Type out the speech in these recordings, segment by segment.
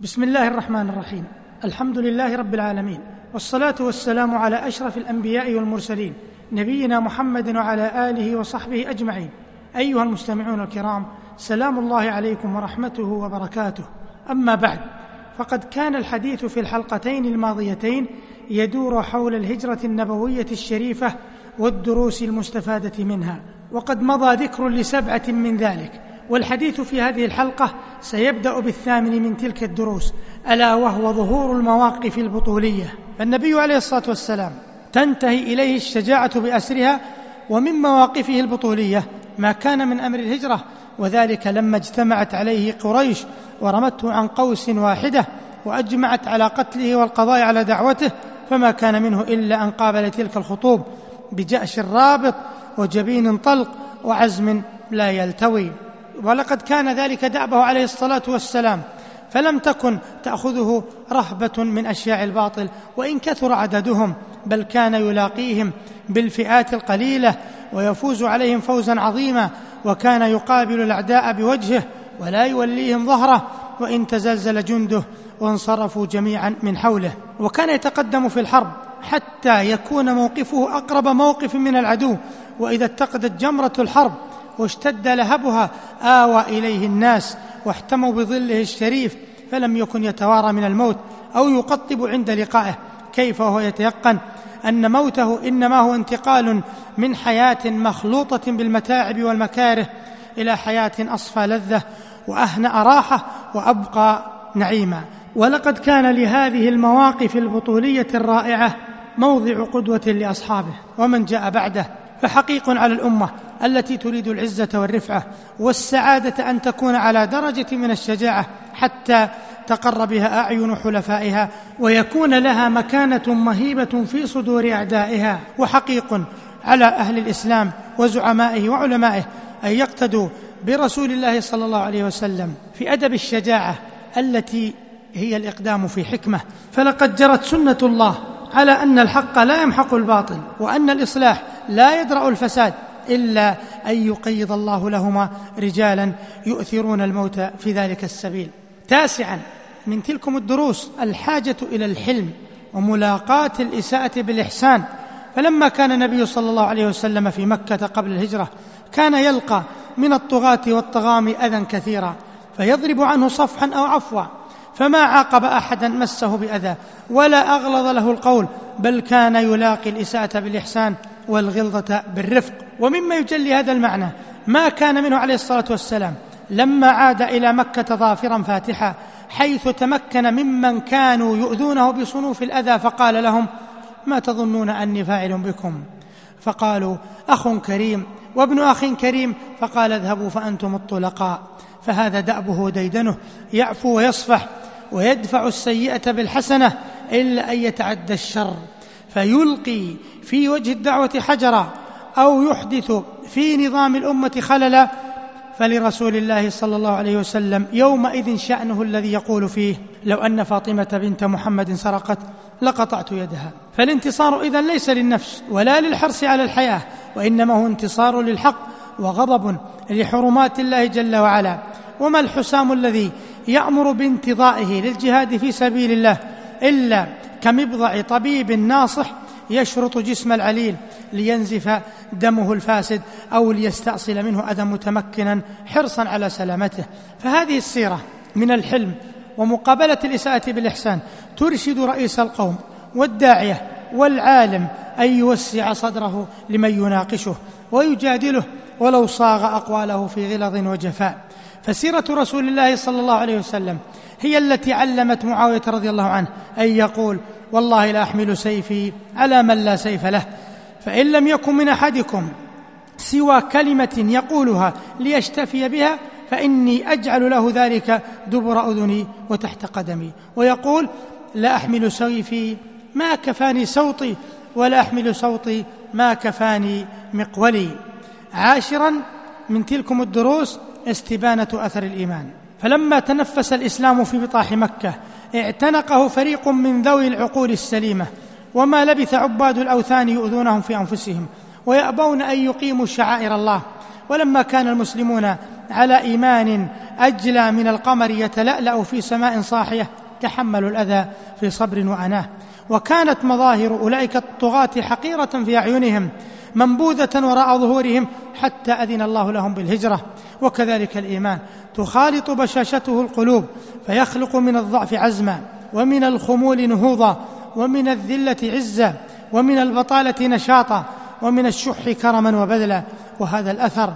بسم الله الرحمن الرحيم. الحمد لله رب العالمين والصلاة والسلام على أشرف الأنبياء والمرسلين نبينا محمد وعلى آله وصحبه أجمعين. أيها المستمعون الكرام سلام الله عليكم ورحمته وبركاته. أما بعد فقد كان الحديث في الحلقتين الماضيتين يدور حول الهجرة النبوية الشريفة والدروس المستفادة منها وقد مضى ذكر لسبعة من ذلك. والحديث في هذه الحلقة سيبدأ بالثامن من تلك الدروس ألا وهو ظهور المواقف البطولية. فالنبي عليه الصلاة والسلام تنتهي إليه الشجاعة بأسرها ومن مواقفه البطولية ما كان من أمر الهجرة وذلك لما اجتمعت عليه قريش ورمته عن قوس واحدة وأجمعت على قتله والقضاء على دعوته فما كان منه إلا أن قابل تلك الخطوب بجأش رابط وجبين طلق وعزم لا يلتوي. ولقد كان ذلك دأبه عليه الصلاة والسلام فلم تكن تأخذه رهبة من أشياء الباطل وإن كثر عددهم بل كان يلاقيهم بالفئات القليلة ويفوز عليهم فوزا عظيما وكان يقابل الأعداء بوجهه ولا يوليهم ظهره وإن تزلزل جنده وانصرفوا جميعا من حوله. وكان يتقدم في الحرب حتى يكون موقفه أقرب موقف من العدو وإذا اتقدت جمرة الحرب واشتد لهبها آوى إليه الناس واحتموا بظله الشريف فلم يكن يتوارى من الموت أو يقطب عند لقائه. كيف وهو يتيقن أن موته إنما هو انتقال من حياة مخلوطة بالمتاعب والمكاره إلى حياة أصفى لذة وأهنأ راحة وأبقى نعيما. ولقد كان لهذه المواقف البطولية الرائعة موضع قدوة لأصحابه ومن جاء بعده فحقيق على الأمة. التي تريد العزة والرفعة والسعادة أن تكون على درجة من الشجاعة حتى تقر بها أعين حلفائها ويكون لها مكانة مهيبة في صدور أعدائها. وحقيق على أهل الإسلام وزعمائه وعلمائه أن يقتدوا برسول الله صلى الله عليه وسلم في أدب الشجاعة التي هي الإقدام في حكمة. فلقد جرت سنة الله على أن الحق لا يمحق الباطل وأن الإصلاح لا يدرأ الفساد. إلا أن يقيض الله لهما رجالا يؤثرون الموت في ذلك السبيل. تاسعا من تلكم الدروس الحاجة إلى الحلم وملاقاة الإساءة بالإحسان. فلما كان النبي صلى الله عليه وسلم في مكة قبل الهجرة كان يلقى من الطغاة والطغام أذى كثيرا فيضرب عنه صفحا أو عفوا. فما عاقب احدا مسه بأذى ولا أغلظ له القول بل كان يلاقي الإساءة بالإحسان والغلظة بالرفق. ومما يجلي هذا المعنى. ما كان منه عليه الصلاة والسلام. لما عاد إلى مكة ظافرا فاتحا حيث تمكن ممن كانوا يؤذونه بصنوف الأذى فقال لهم ما تظنون أني فاعل بكم؟ فقالوا أخ كريم وابن أخ كريم. فقال اذهبوا فأنتم الطلقاء. فهذا دأبه وديدنه يعفو ويصفح ويدفع السيئة بالحسنة إلا أن يتعدى الشر فيلقي في وجه الدعوة حجرا. أو يحدث في نظام الأمة خللا فلرسول الله صلى الله عليه وسلم يومئذ شأنه الذي يقول فيه لو أن فاطمة بنت محمد سرقت لقطعت يدها. فالانتصار إذا ليس للنفس ولا للحرص على الحياة وإنما هو انتصار للحق وغضب لحرمات الله جل وعلا. وما الحسام الذي يأمر بانتظائه للجهاد في سبيل الله إلا كمبضع طبيب ناصح يشرط جسم العليل لينزف دمه الفاسد أو ليستأصل منه أذى متمكنا حرصا على سلامته. فهذه السيرة من الحلم ومقابلة الإساءة بالإحسان ترشد رئيس القوم والداعية والعالم أن يوسع صدره لمن يناقشه ويجادله ولو صاغ أقواله في غلظ وجفاء. فسيرة رسول الله صلى الله عليه وسلم هي التي علمت معاوية رضي الله عنه أن يقول والله لا أحمل سيفي على من لا سيف له. فإن لم يكن من أحدكم سوى كلمة يقولها ليشتفي بها فإني أجعل له ذلك دبر أذني وتحت قدمي. ويقول لا أحمل سيفي ما كفاني صوتي ولا أحمل صوتي ما كفاني مقولي. عاشرا من تلكم الدروس استبانة أثر الإيمان. فلما تنفس الإسلام في بطاح مكة اعتنقه فريق من ذوي العقول السليمة وما لبث عباد الأوثان يؤذونهم في أنفسهم ويأبون أن يقيموا شعائر الله. ولما كان المسلمون على إيمان أجلى من القمر يتلألأ في سماء صاحية تحملوا الأذى في صبر وأناه. وكانت مظاهر أولئك الطغاة حقيرة في أعينهم منبوذة وراء ظهورهم حتى أذن الله لهم بالهجرة. وكذلك الإيمان. تخالط بشاشته القلوب فيخلق من الضعف عزما ومن الخمول نهوضا. ومن الذلة عزا ومن البطالة نشاطا ومن الشح كرما وبذلا. وهذا الأثر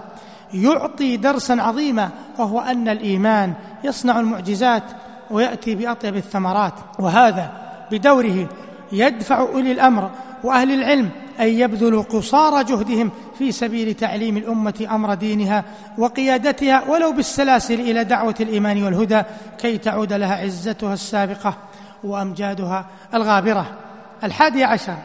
يعطي درسا عظيما وهو أن الإيمان يصنع المعجزات ويأتي بأطيب الثمرات. وهذا بدوره يدفع أولي الأمر وأهل العلم أن يبذلوا قصارى جهدهم في سبيل تعليم الأمة أمر دينها وقيادتها ولو بالسلاسل إلى دعوة الإيمان والهدى كي تعود لها عزتها السابقة. وأمجادها الغابرة. الحادي عشر.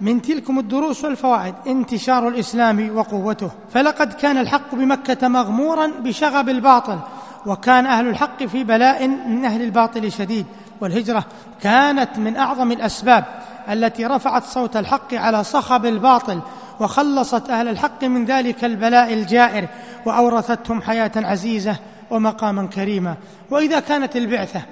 من تلكم الدروس والفوائد انتشار الإسلام وقوته. فلقد كان الحق بمكة مغمورا بشغب الباطل وكان أهل الحق في بلاء من أهل الباطل شديد. والهجرة كانت من أعظم الأسباب التي رفعت صوت الحق على صخب الباطل وخلصت أهل الحق من ذلك البلاء الجائر وأورثتهم حياة عزيزة ومقاما كريما. وإذا كانت البعثة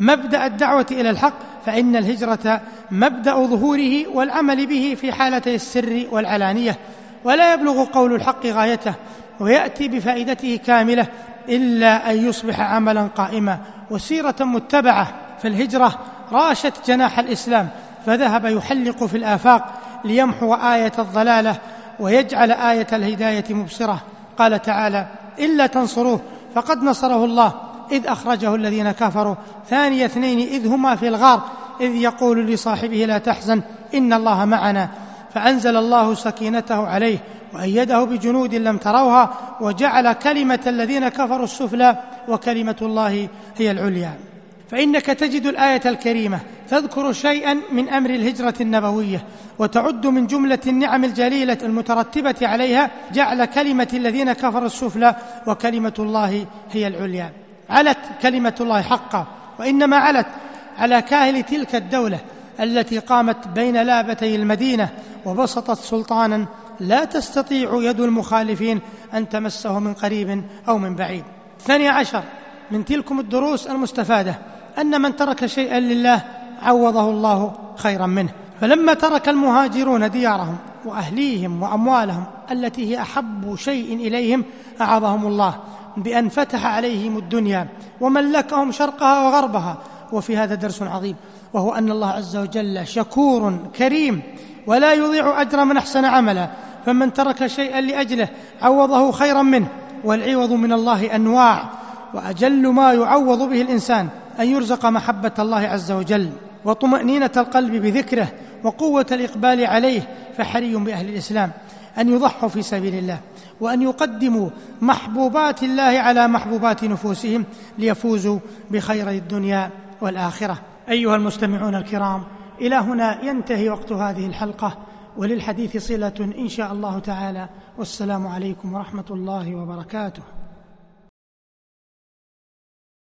مبدأ الدعوة إلى الحق فإن الهجرة مبدأ ظهوره والعمل به في حالتي السر والعلانية. ولا يبلغ قول الحق غايته ويأتي بفائدته كاملة إلا أن يصبح عملا قائما. وسيرة متبعة فالهجره راشت جناح الإسلام فذهب يحلق في الآفاق ليمحو آية الضلالة ويجعل آية الهداية مبصرة. قال تعالى إلا تنصروه فقد نصره الله. إذ أخرجه الذين كفروا. ثاني اثنين إذ هما في الغار إذ يقول لصاحبه لا تحزن إن الله معنا. فأنزل الله سكينته عليه وأيده بجنود لم تروها وجعل كلمة الذين كفروا السفلى وكلمة الله هي العليا. فإنك تجد الآية الكريمة تذكر شيئا من أمر الهجرة النبوية وتعد من جملة النعم الجليلة المترتبة عليها جعل كلمة الذين كفروا السفلى وكلمة الله هي العليا. علت كلمة الله حقا وإنما علت على كاهل تلك الدولة التي قامت بين لابتي المدينة وبسطت سلطانا لا تستطيع يد المخالفين أن تمسه من قريب أو من بعيد. ثاني عشر من تلكم الدروس المستفادة أن من ترك شيئا لله عوضه الله خيرا منه. فلما ترك المهاجرون ديارهم وأهليهم وأموالهم التي هي أحب شيء إليهم أعظهم الله. بأن فتح عليهم الدنيا وملكهم شرقها وغربها. وفي هذا درس عظيم وهو أن الله عز وجل شكور كريم ولا يضيع أجر من أحسن عملا فمن ترك شيئا لأجله عوضه خيرا منه. والعوض من الله أنواع وأجل ما يعوض به الإنسان أن يرزق محبة الله عز وجل وطمأنينة القلب بذكره وقوة الإقبال عليه. فحري بأهل الإسلام أن يضحوا في سبيل الله. وأن يقدموا محبوبات الله على محبوبات نفوسهم ليفوزوا بخير الدنيا والآخرة. أيها المستمعون الكرام إلى هنا ينتهي وقت هذه الحلقة وللحديث صلة إن شاء الله تعالى. والسلام عليكم ورحمة الله وبركاته.